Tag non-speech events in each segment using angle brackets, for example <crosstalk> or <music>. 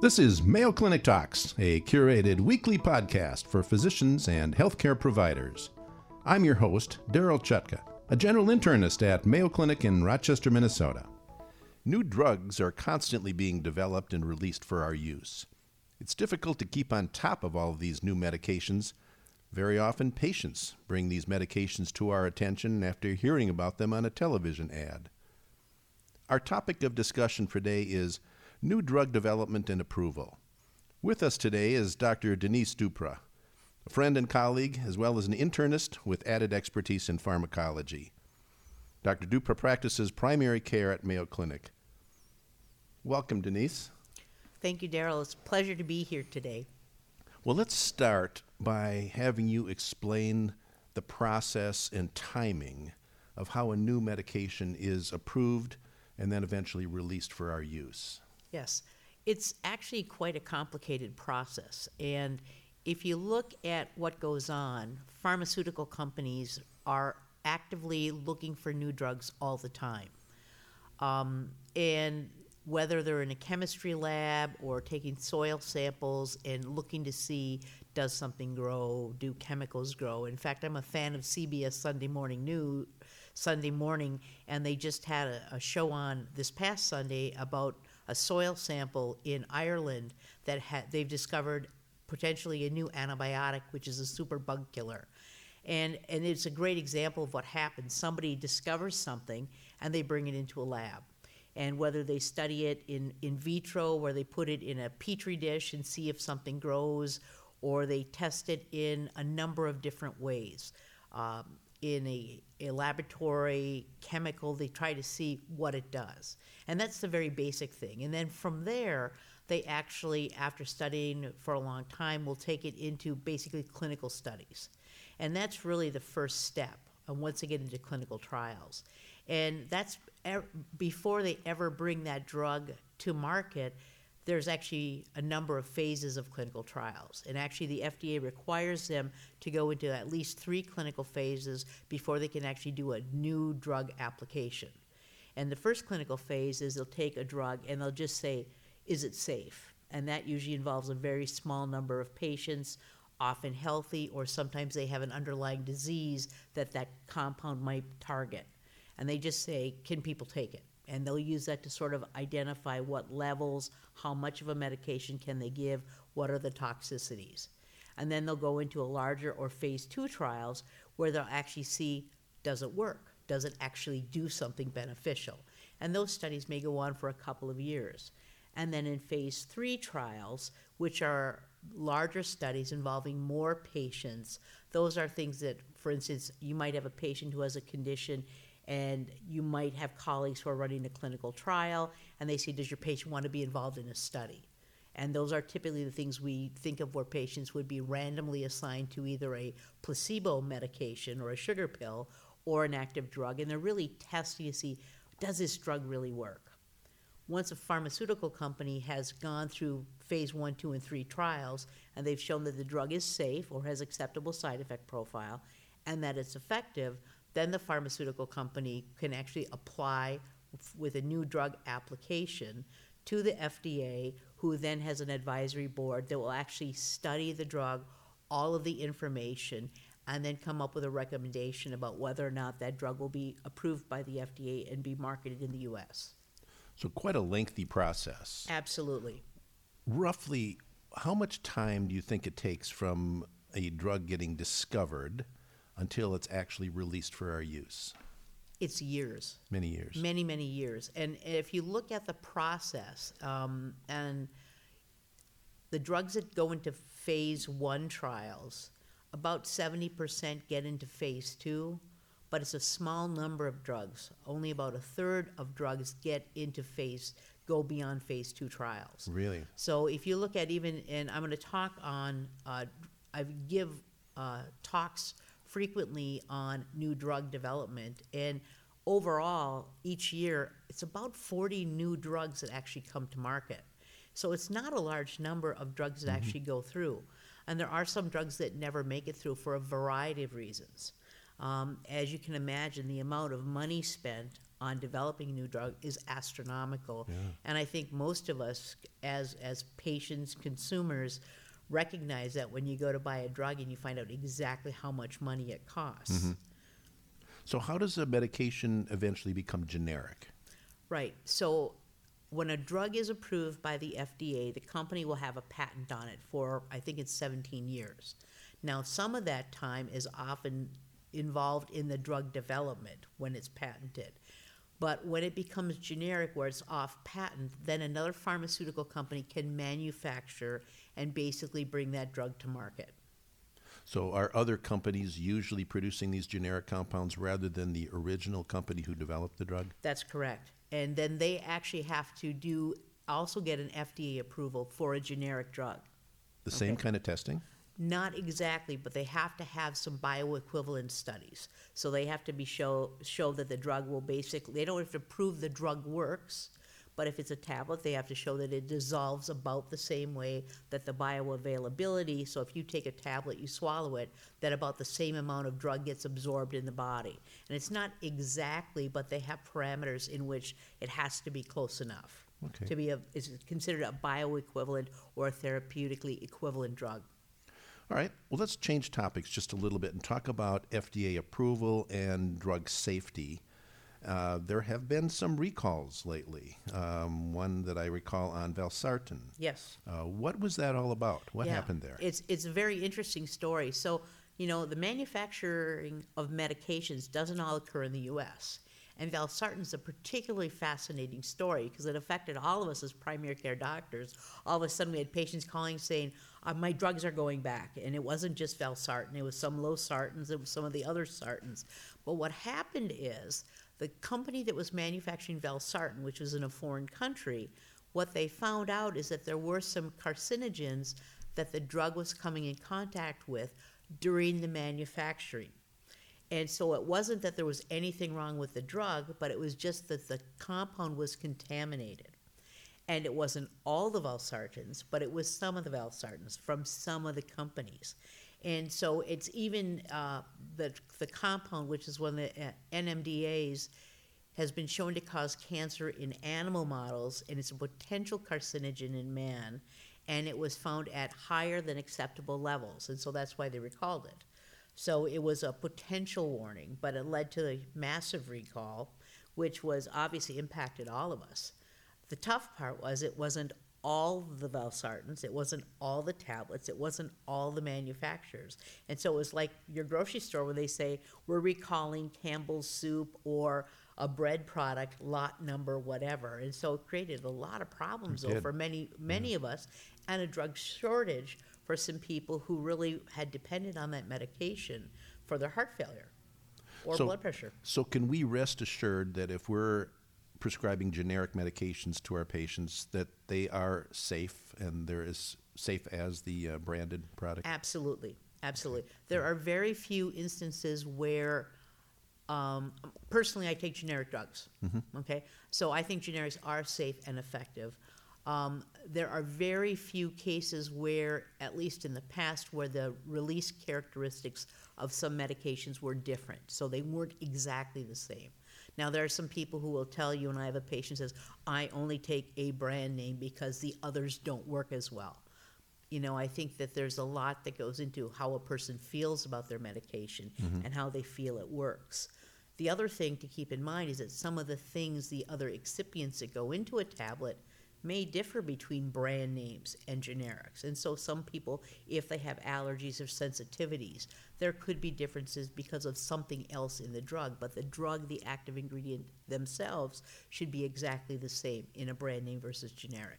This is Mayo Clinic Talks, a curated weekly podcast for physicians and healthcare providers. I'm your host, Daryl Chutka, a general internist at Mayo Clinic in Rochester, Minnesota. New drugs are constantly being developed and released for our use. It's difficult to keep on top of all of these new medications. Very often, patients bring these medications to our attention after hearing about them on a television ad. Our topic of discussion for today is new drug development and approval. With us today is Dr. Denise Dupras, a friend and colleague, as well as an internist with added expertise in pharmacology. Dr. Dupras practices primary care at Mayo Clinic. Welcome, Denise. Thank you, Daryl. It's a pleasure to be here today. Well, let's start by having you explain the process and timing of how a new medication is approved and then eventually released for our use. Yes, it's actually quite a complicated process. And if you look at what goes on, pharmaceutical companies are actively looking for new drugs all the time. Um, and whether they're in a chemistry lab or taking soil samples and looking to see does something grow, do chemicals grow. In fact, I'm a fan of CBS Sunday Morning News Sunday morning, and they just had a, a show on this past Sunday about a soil sample in Ireland that ha- they've discovered potentially a new antibiotic, which is a super bug killer. And, and it's a great example of what happens. Somebody discovers something and they bring it into a lab. And whether they study it in, in vitro, where they put it in a petri dish and see if something grows, or they test it in a number of different ways. Um, in a, a laboratory chemical, they try to see what it does. And that's the very basic thing. And then from there, they actually, after studying for a long time, will take it into basically clinical studies. And that's really the first step and once they get into clinical trials. And that's before they ever bring that drug to market, there's actually a number of phases of clinical trials. And actually, the FDA requires them to go into at least three clinical phases before they can actually do a new drug application. And the first clinical phase is they'll take a drug and they'll just say, is it safe? And that usually involves a very small number of patients, often healthy, or sometimes they have an underlying disease that that compound might target. And they just say, can people take it? and they'll use that to sort of identify what levels, how much of a medication can they give, what are the toxicities. And then they'll go into a larger or phase two trials where they'll actually see does it work? Does it actually do something beneficial? And those studies may go on for a couple of years. And then in phase three trials, which are larger studies involving more patients, those are things that, for instance, you might have a patient who has a condition and you might have colleagues who are running a clinical trial and they say, Does your patient want to be involved in a study? And those are typically the things we think of where patients would be randomly assigned to either a placebo medication or a sugar pill or an active drug. And they're really testing to see does this drug really work? Once a pharmaceutical company has gone through phase one, two, and three trials, and they've shown that the drug is safe or has acceptable side effect profile and that it's effective, then the pharmaceutical company can actually apply with a new drug application to the FDA, who then has an advisory board that will actually study the drug, all of the information, and then come up with a recommendation about whether or not that drug will be approved by the FDA and be marketed in the US. So, quite a lengthy process. Absolutely. Roughly, how much time do you think it takes from a drug getting discovered until it's actually released for our use? It's years. Many years. Many, many years. And if you look at the process um, and the drugs that go into phase one trials, about 70% get into phase two, but it's a small number of drugs. Only about a third of drugs get into phase, go beyond phase two trials. Really? So if you look at even, and I'm going to talk on, uh, I give uh, talks frequently on new drug development. And overall, each year, it's about 40 new drugs that actually come to market. So it's not a large number of drugs that mm-hmm. actually go through. And there are some drugs that never make it through for a variety of reasons. Um, as you can imagine, the amount of money spent on developing a new drug is astronomical. And I think most of us, as, as patients, consumers, recognize that when you go to buy a drug and you find out exactly how much money it costs. So, how does a medication eventually become generic? Right. So when a drug is approved by the FDA, the company will have a patent on it for, I think it's 17 years. Now, some of that time is often involved in the drug development when it's patented. But when it becomes generic, where it's off patent, then another pharmaceutical company can manufacture and basically bring that drug to market. So, are other companies usually producing these generic compounds rather than the original company who developed the drug? That's correct. And then they actually have to do, also get an FDA approval for a generic drug. The same kind of testing? Not exactly, but they have to have some bioequivalent studies. So they have to be show, show that the drug will basically, they don't have to prove the drug works, but if it's a tablet, they have to show that it dissolves about the same way that the bioavailability, so if you take a tablet, you swallow it, that about the same amount of drug gets absorbed in the body. And it's not exactly, but they have parameters in which it has to be close enough. Okay. To be a, is considered a bioequivalent or a therapeutically equivalent drug. All right, well, let's change topics just a little bit and talk about FDA approval and drug safety. Uh, there have been some recalls lately. Um, one that I recall on valsartan. Yes. Uh, what was that all about? What Yeah. happened there? It's it's a very interesting story. So, you know, the manufacturing of medications doesn't all occur in the US. And valsartan's a particularly fascinating story because it affected all of us as primary care doctors. All of a sudden, we had patients calling saying, uh, "My drugs are going back," and it wasn't just valsartan; it was some losartans, it was some of the other sartans. But what happened is the company that was manufacturing valsartan, which was in a foreign country, what they found out is that there were some carcinogens that the drug was coming in contact with during the manufacturing. And so it wasn't that there was anything wrong with the drug, but it was just that the compound was contaminated. And it wasn't all the valsartans, but it was some of the valsartans from some of the companies. And so it's even uh, the, the compound, which is one of the uh, NMDAs, has been shown to cause cancer in animal models, and it's a potential carcinogen in man. And it was found at higher than acceptable levels, and so that's why they recalled it. So it was a potential warning, but it led to a massive recall, which was obviously impacted all of us. The tough part was it wasn't all the valsartans, it wasn't all the tablets, it wasn't all the manufacturers. And so it was like your grocery store where they say, we're recalling Campbell's soup or a bread product, lot number, whatever. And so it created a lot of problems though for many, many of us, and a drug shortage for some people who really had depended on that medication for their heart failure or So- blood pressure. So, can we rest assured that if we're prescribing generic medications to our patients, that they are safe and they're as safe as the uh, branded product? Absolutely, absolutely. There are very few instances where, um, personally, I take generic drugs. Okay, so I think generics are safe and effective. Um, there are very few cases where, at least in the past, where the release characteristics of some medications were different, so they weren't exactly the same. Now, there are some people who will tell you, and I have a patient who says, I only take a brand name because the others don't work as well. You know, I think that there's a lot that goes into how a person feels about their medication and how they feel it works. The other thing to keep in mind is that some of the things, the other excipients that go into a tablet, may differ between brand names and generics. And so some people, if they have allergies or sensitivities, there could be differences because of something else in the drug. But the drug, the active ingredient themselves, should be exactly the same in a brand name versus generic.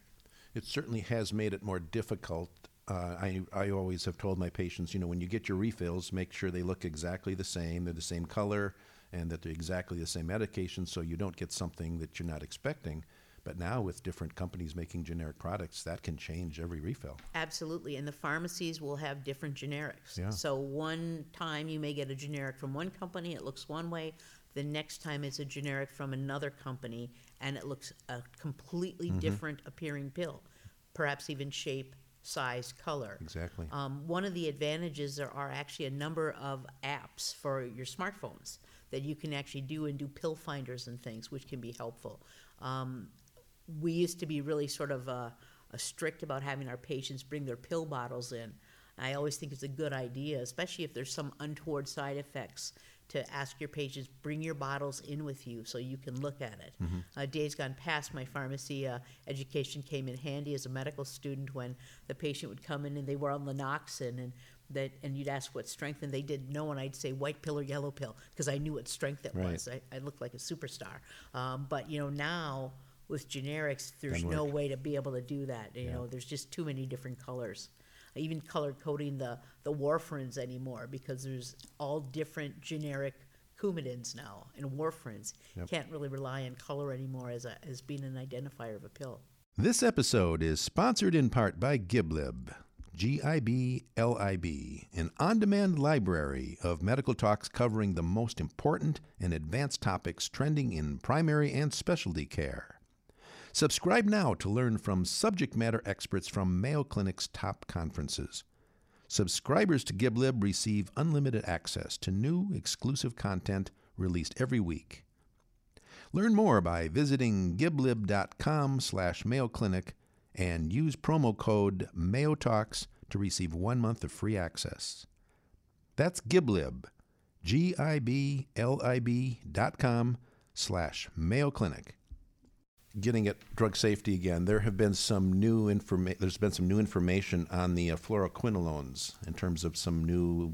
It certainly has made it more difficult. Uh, I, I always have told my patients, you know, when you get your refills, make sure they look exactly the same, they're the same color, and that they're exactly the same medication so you don't get something that you're not expecting. But now, with different companies making generic products, that can change every refill. Absolutely, and the pharmacies will have different generics. Yeah. So one time you may get a generic from one company, it looks one way. The next time it's a generic from another company, and it looks a completely Mm-hmm. different appearing pill, perhaps even shape, size, color. Exactly. Um, one of the advantages there are actually a number of apps for your smartphones that you can actually do and do pill finders and things, which can be helpful. Um, we used to be really sort of uh, uh, strict about having our patients bring their pill bottles in. I always think it's a good idea, especially if there's some untoward side effects, to ask your patients bring your bottles in with you so you can look at it. Uh, days gone past, my pharmacy uh, education came in handy as a medical student when the patient would come in and they were on Lanoxin and that, and you'd ask what strength, and they didn't know, and I'd say white pill or yellow pill because I knew what strength it Right. was. I, I looked like a superstar. Um, but you know now with generics, there's Doesn't no work. way to be able to do that. You Yeah. know, there's just too many different colors. Even color coding the the warfarins anymore because there's all different generic coumadins now and warfarins. Yep. Can't really rely on color anymore as a, as being an identifier of a pill. This episode is sponsored in part by Giblib, G I B L I B, an on demand library of medical talks covering the most important and advanced topics trending in primary and specialty care. Subscribe now to learn from subject matter experts from Mayo Clinic's top conferences. Subscribers to Giblib receive unlimited access to new exclusive content released every week. Learn more by visiting giblib.com slash Mayo Clinic and use promo code MayoTalks to receive one month of free access. That's Giblib, G-I-B-L-I-B dot com slash Mayo Clinic. Getting at drug safety again, there have been some new informa- there's been some new information on the uh, fluoroquinolones in terms of some new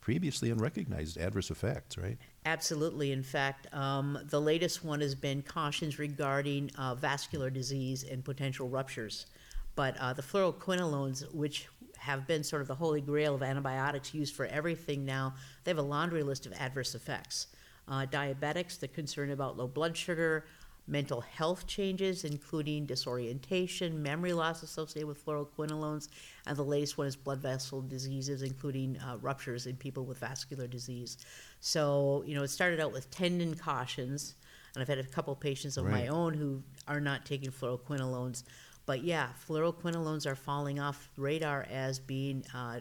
previously unrecognized adverse effects, right? Absolutely. In fact, um, the latest one has been cautions regarding uh, vascular disease and potential ruptures. But uh, the fluoroquinolones, which have been sort of the holy grail of antibiotics used for everything now, they have a laundry list of adverse effects. Uh, diabetics, the concern about low blood sugar, mental health changes, including disorientation, memory loss associated with fluoroquinolones, and the latest one is blood vessel diseases, including uh, ruptures in people with vascular disease. So, you know, it started out with tendon cautions, and I've had a couple patients of my own who are not taking fluoroquinolones. But yeah, fluoroquinolones are falling off radar as being uh,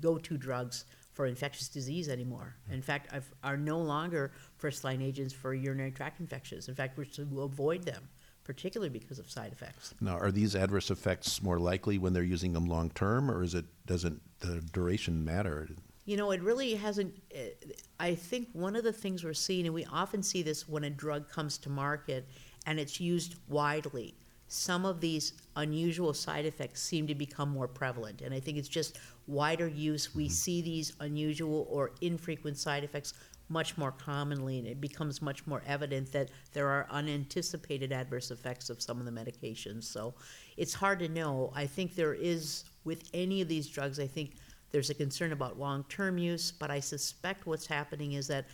go-to drugs for infectious disease anymore. In fact, I've, are no longer first-line agents for urinary tract infections. In fact, we're to avoid them, particularly because of side effects. Now, are these adverse effects more likely when they're using them long term, or is it doesn't the duration matter? You know, it really hasn't. uh, I think one of the things we're seeing, and we often see this when a drug comes to market and it's used widely, some of these unusual side effects seem to become more prevalent. And I think it's just wider use. We mm-hmm. see these unusual or infrequent side effects much more commonly, and it becomes much more evident that there are unanticipated adverse effects of some of the medications. So it's hard to know. I think there is, with any of these drugs, I think there's a concern about long-term use, but I suspect what's happening is that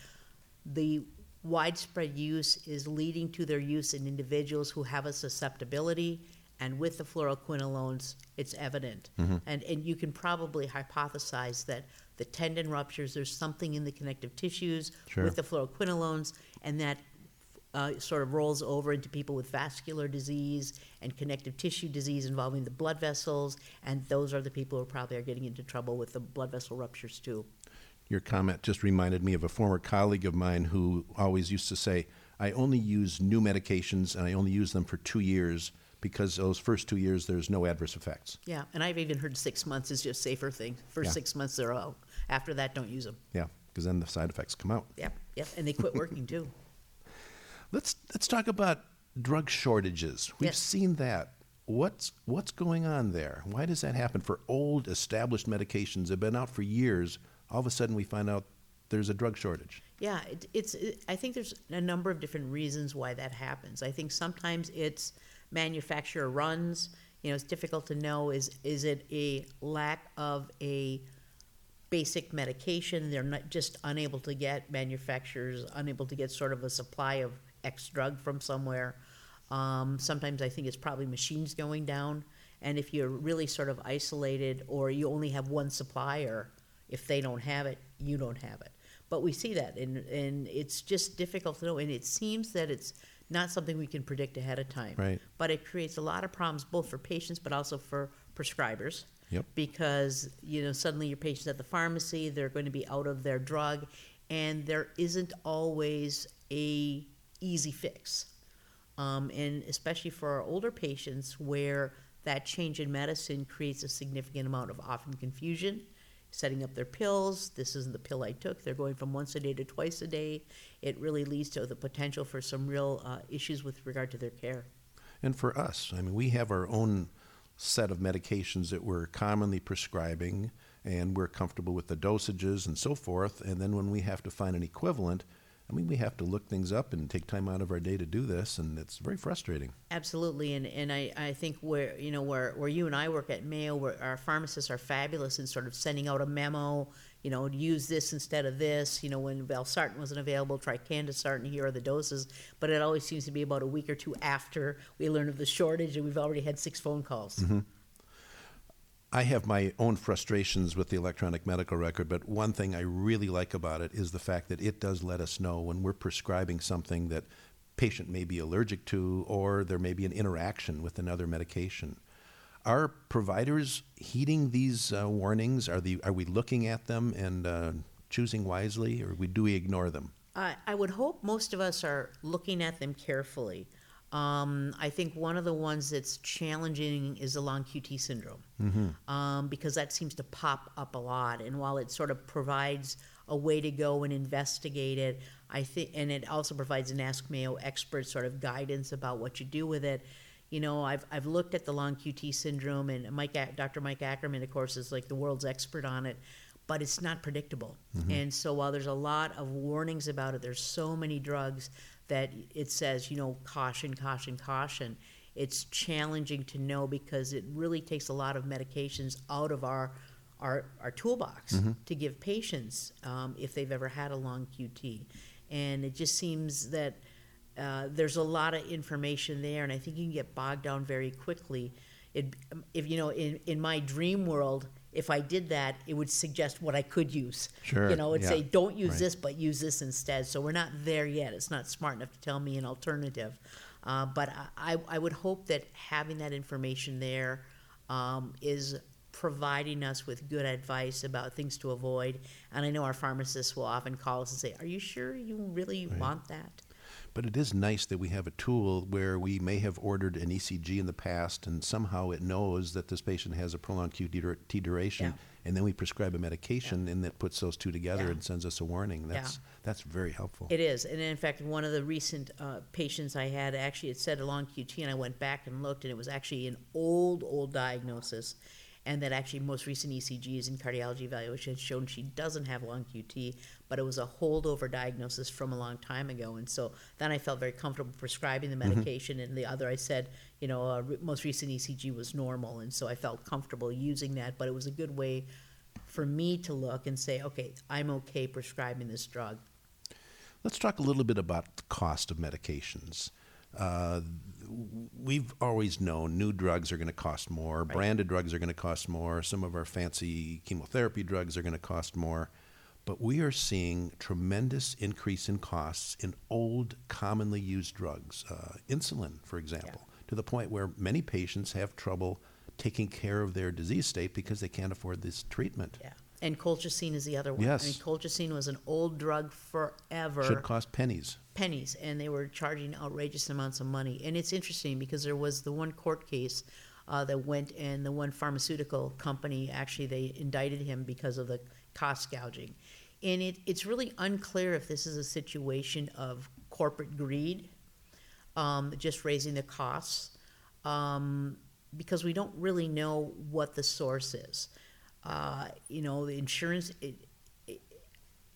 the widespread use is leading to their use in individuals who have a susceptibility, and with the fluoroquinolones, it's evident. And, and you can probably hypothesize that the tendon ruptures, there's something in the connective tissues Sure. with the fluoroquinolones, and that uh, sort of rolls over into people with vascular disease and connective tissue disease involving the blood vessels, and those are the people who probably are getting into trouble with the blood vessel ruptures too. Your comment just reminded me of a former colleague of mine who always used to say, I only use new medications and I only use them for two years because those first two years there's no adverse effects. Yeah, and I've even heard six months is just safer thing. First Yeah. six months they're out. After that, don't use them. Yeah, because then the side effects come out. Yep, yep, and they quit working too. <laughs> Let's let's talk about drug shortages. We've Yes. seen that. What's what's going on there? Why does that happen for old established medications that have been out for years? All of a sudden we find out there's a drug shortage. Yeah, it, it's. It, I think there's a number of different reasons why that happens. I think sometimes it's manufacturer runs. You know, it's difficult to know is is it a lack of a basic medication they're not just unable to get manufacturers unable to get sort of a supply of X drug from somewhere. Um, sometimes I think it's probably machines going down, and if you're really sort of isolated or you only have one supplier, if they don't have it, you don't have it. But we see that, and and it's just difficult to know, and it seems that it's not something we can predict ahead of time. Right. But it creates a lot of problems both for patients, but also for prescribers Yep. because you know suddenly your patient's at the pharmacy they're going to be out of their drug and there isn't always a easy fix. Um, and especially for our older patients where that change in medicine creates a significant amount of often confusion, setting up their pills. This isn't the pill I took. They're going from once a day to twice a day. It really leads to the potential for some real uh, issues with regard to their care. And for us, I mean, we have our own set of medications that we're commonly prescribing and we're comfortable with the dosages and so forth. And then when we have to find an equivalent, I mean, we have to look things up and take time out of our day to do this, and it's very frustrating. Absolutely, and, and I, I think where you know where, where you and I work at Mayo, where our pharmacists are fabulous in sort of sending out a memo, you know, use this instead of this. You know, when valsartan wasn't available, try candesartan. Here are the doses, but it always seems to be about a week or two after we learn of the shortage, and we've already had six phone calls. Mm-hmm. I have my own frustrations with the electronic medical record, but one thing I really like about it is the fact that it does let us know when we're prescribing something that patient may be allergic to or there may be an interaction with another medication. Are providers heeding these uh, warnings? Are, the, are we looking at them and uh, choosing wisely, or do we ignore them? I, I would hope most of us are looking at them carefully. Um, I think one of the ones that's challenging is the long QT syndrome, mm-hmm. um, because that seems to pop up a lot. And while it sort of provides a way to go and investigate it, I think, and it also provides an Ask Mayo expert sort of guidance about what you do with it. You know, I've, I've looked at the long QT syndrome, and Mike, Dr. Mike Ackerman, of course, is like the world's expert on it, but it's not predictable. Mm-hmm. And so while there's a lot of warnings about it, there's so many drugs that it says, you know, caution, caution, caution. It's challenging to know because it really takes a lot of medications out of our our, our toolbox mm-hmm. to give patients um, if they've ever had a long QT. And it just seems that uh, there's a lot of information there, and I think you can get bogged down very quickly. It, if you know, in, in my dream world, if I did that, it would suggest what I could use. Sure. You know, it'd yeah. say, don't use right. this, but use this instead. So we're not there yet. It's not smart enough to tell me an alternative. Uh, but I, I would hope that having that information there um, is providing us with good advice about things to avoid. And I know our pharmacists will often call us and say, Are you sure you really right. want that? But it is nice that we have a tool where we may have ordered an ECG in the past and somehow it knows that this patient has a prolonged QT duration. Yeah. And then we prescribe a medication, Yeah. and that puts those two together Yeah. and sends us a warning. That's that's very helpful. It is, and in fact, one of the recent uh, patients I had actually it said a long QT, and I went back and looked, and it was actually an old, old diagnosis, and that actually most recent ECGs and cardiology evaluation had shown she doesn't have long QT, but it was a holdover diagnosis from a long time ago, and so then I felt very comfortable prescribing the medication, and the other I said, you know, uh, re- most recent ECG was normal, and so I felt comfortable using that, but it was a good way for me to look and say, okay, I'm okay prescribing this drug. Let's talk a little bit about the cost of medications. Uh, we've always known new drugs are going to cost more, Right. branded drugs are going to cost more, some of our fancy chemotherapy drugs are going to cost more. But we are seeing tremendous increase in costs in old, commonly used drugs, uh, insulin, for example, to the point where many patients have trouble taking care of their disease state because they can't afford this treatment. Yeah. And colchicine is the other one. Yes. I mean, colchicine was an old drug forever. Should cost pennies. pennies, and they were charging outrageous amounts of money. And it's interesting because there was the one court case uh, that went, and the one pharmaceutical company actually they indicted him because of the cost gouging. And it, it's really unclear if this is a situation of corporate greed, um, just raising the costs, um, because we don't really know what the source is. Uh, you know, the insurance, it, it,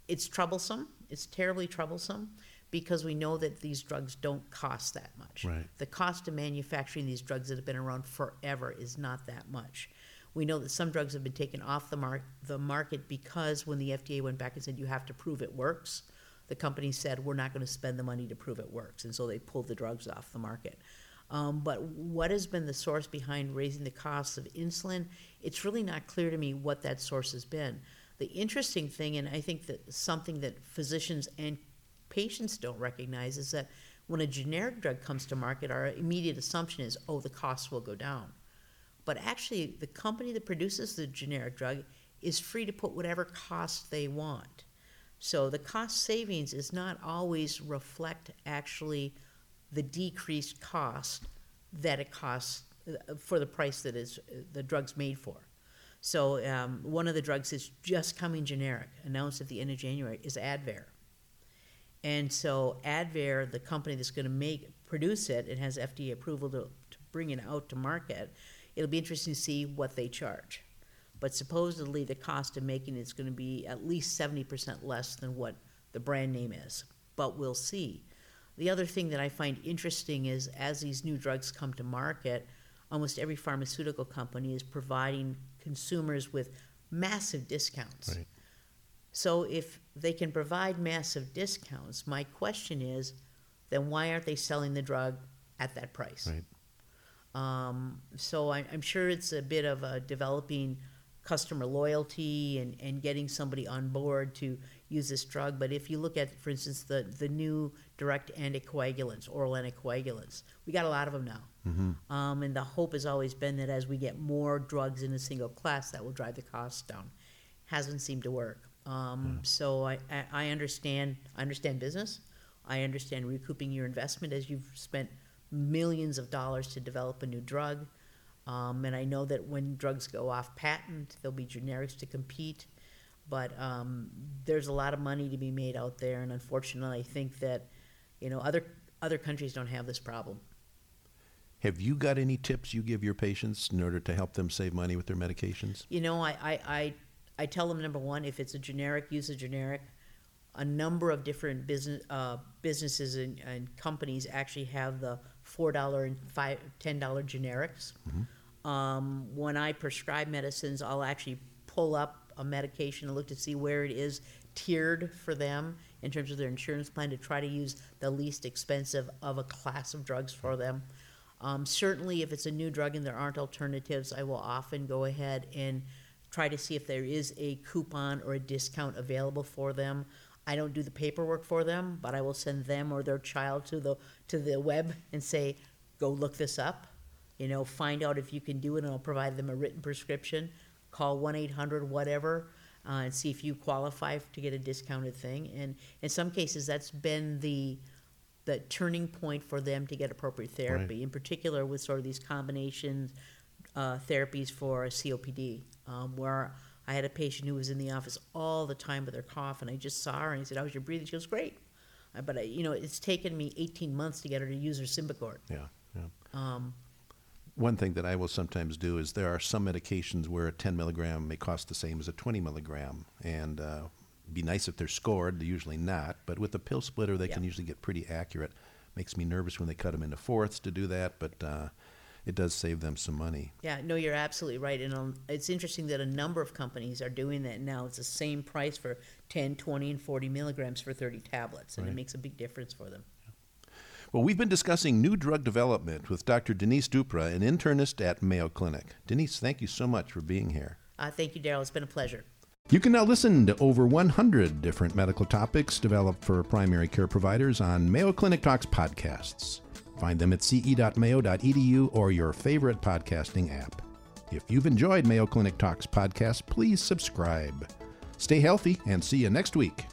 it's troublesome. It's terribly troublesome because we know that these drugs don't cost that much. Right. The cost of manufacturing these drugs that have been around forever is not that much. We know that some drugs have been taken off the, mar- the market because when the FDA went back and said you have to prove it works, the company said we're not going to spend the money to prove it works, and so they pulled the drugs off the market. Um, but what has been the source behind raising the costs of insulin? It's really not clear to me what that source has been. The interesting thing, and I think that something that physicians and patients don't recognize, is that when a generic drug comes to market, our immediate assumption is, oh, the costs will go down. But actually, the company that produces the generic drug is free to put whatever cost they want. So the cost savings is not always reflect actually the decreased cost that it costs uh, for the price that is uh, the drug's made for. So um, one of the drugs is just coming generic, announced at the end of January, is Advair. And so Advair, the company that's going to make produce it and has FDA approval to, to bring it out to market, it'll be interesting to see what they charge. But supposedly the cost of making it's going to be at least seventy percent less than what the brand name is. But we'll see. The other thing that I find interesting is as these new drugs come to market, almost every pharmaceutical company is providing consumers with massive discounts. Right. So if they can provide massive discounts, my question is, then why aren't they selling the drug at that price? Right. Um, so I, I'm sure it's a bit of a developing customer loyalty and, and getting somebody on board to use this drug. But if you look at, for instance, the, the new direct anticoagulants, oral anticoagulants, we got a lot of them now. Um, and the hope has always been that as we get more drugs in a single class, that will drive the costs down. Hasn't seemed to work. Um, So I, I, I understand, I understand business. I understand recouping your investment as you've spent millions of dollars to develop a new drug. Um, and I know that when drugs go off patent, there'll be generics to compete. But um, there's a lot of money to be made out there, and unfortunately, I think that you know other other countries don't have this problem. Have you got any tips you give your patients in order to help them save money with their medications? You know, I, I, I, I tell them number one, if it's a generic, use a generic. A number of different business uh, businesses and, and companies actually have the four dollar and five ten dollar generics. Um, when I prescribe medicines, I'll actually pull up a medication and look to see where it is tiered for them in terms of their insurance plan to try to use the least expensive of a class of drugs for them. Um, certainly, if it's a new drug and there aren't alternatives, I will often go ahead and try to see if there is a coupon or a discount available for them. I don't do the paperwork for them, but I will send them or their child to the to the web and say, "Go look this up." You know, find out if you can do it, and I'll provide them a written prescription. Call one eight hundred whatever uh, and see if you qualify to get a discounted thing. And in some cases, that's been the the turning point for them to get appropriate therapy. In particular, with sort of these combination uh, therapies for COPD, um, where I had a patient who was in the office all the time with her cough, and I just saw her and I said, "How's your breathing?" She goes, "Great." Uh, But I, you know, it's taken me 18 months to get her to use her Symbicort. Yeah. yeah. Um, One thing that I will sometimes do is there are some medications where a 10 milligram may cost the same as a 20 milligram, and uh, be nice if they're scored. They're usually not, but with a pill splitter, they can usually get pretty accurate. Makes me nervous when they cut them into fourths to do that, but uh, it does save them some money. Yeah, no, you're absolutely right. And um, it's interesting that a number of companies are doing that now. It's the same price for 10, 20, and 40 milligrams for 30 tablets, and Right. it makes a big difference for them. Well, we've been discussing new drug development with Dr. Denise Dupras, an internist at Mayo Clinic. Denise, thank you so much for being here. Uh, thank you, Daryl. It's been a pleasure. You can now listen to over 100 different medical topics developed for primary care providers on Mayo Clinic Talks podcasts. Find them at ce.mayo.edu or your favorite podcasting app. If you've enjoyed Mayo Clinic Talks podcast, please subscribe. Stay healthy and see you next week.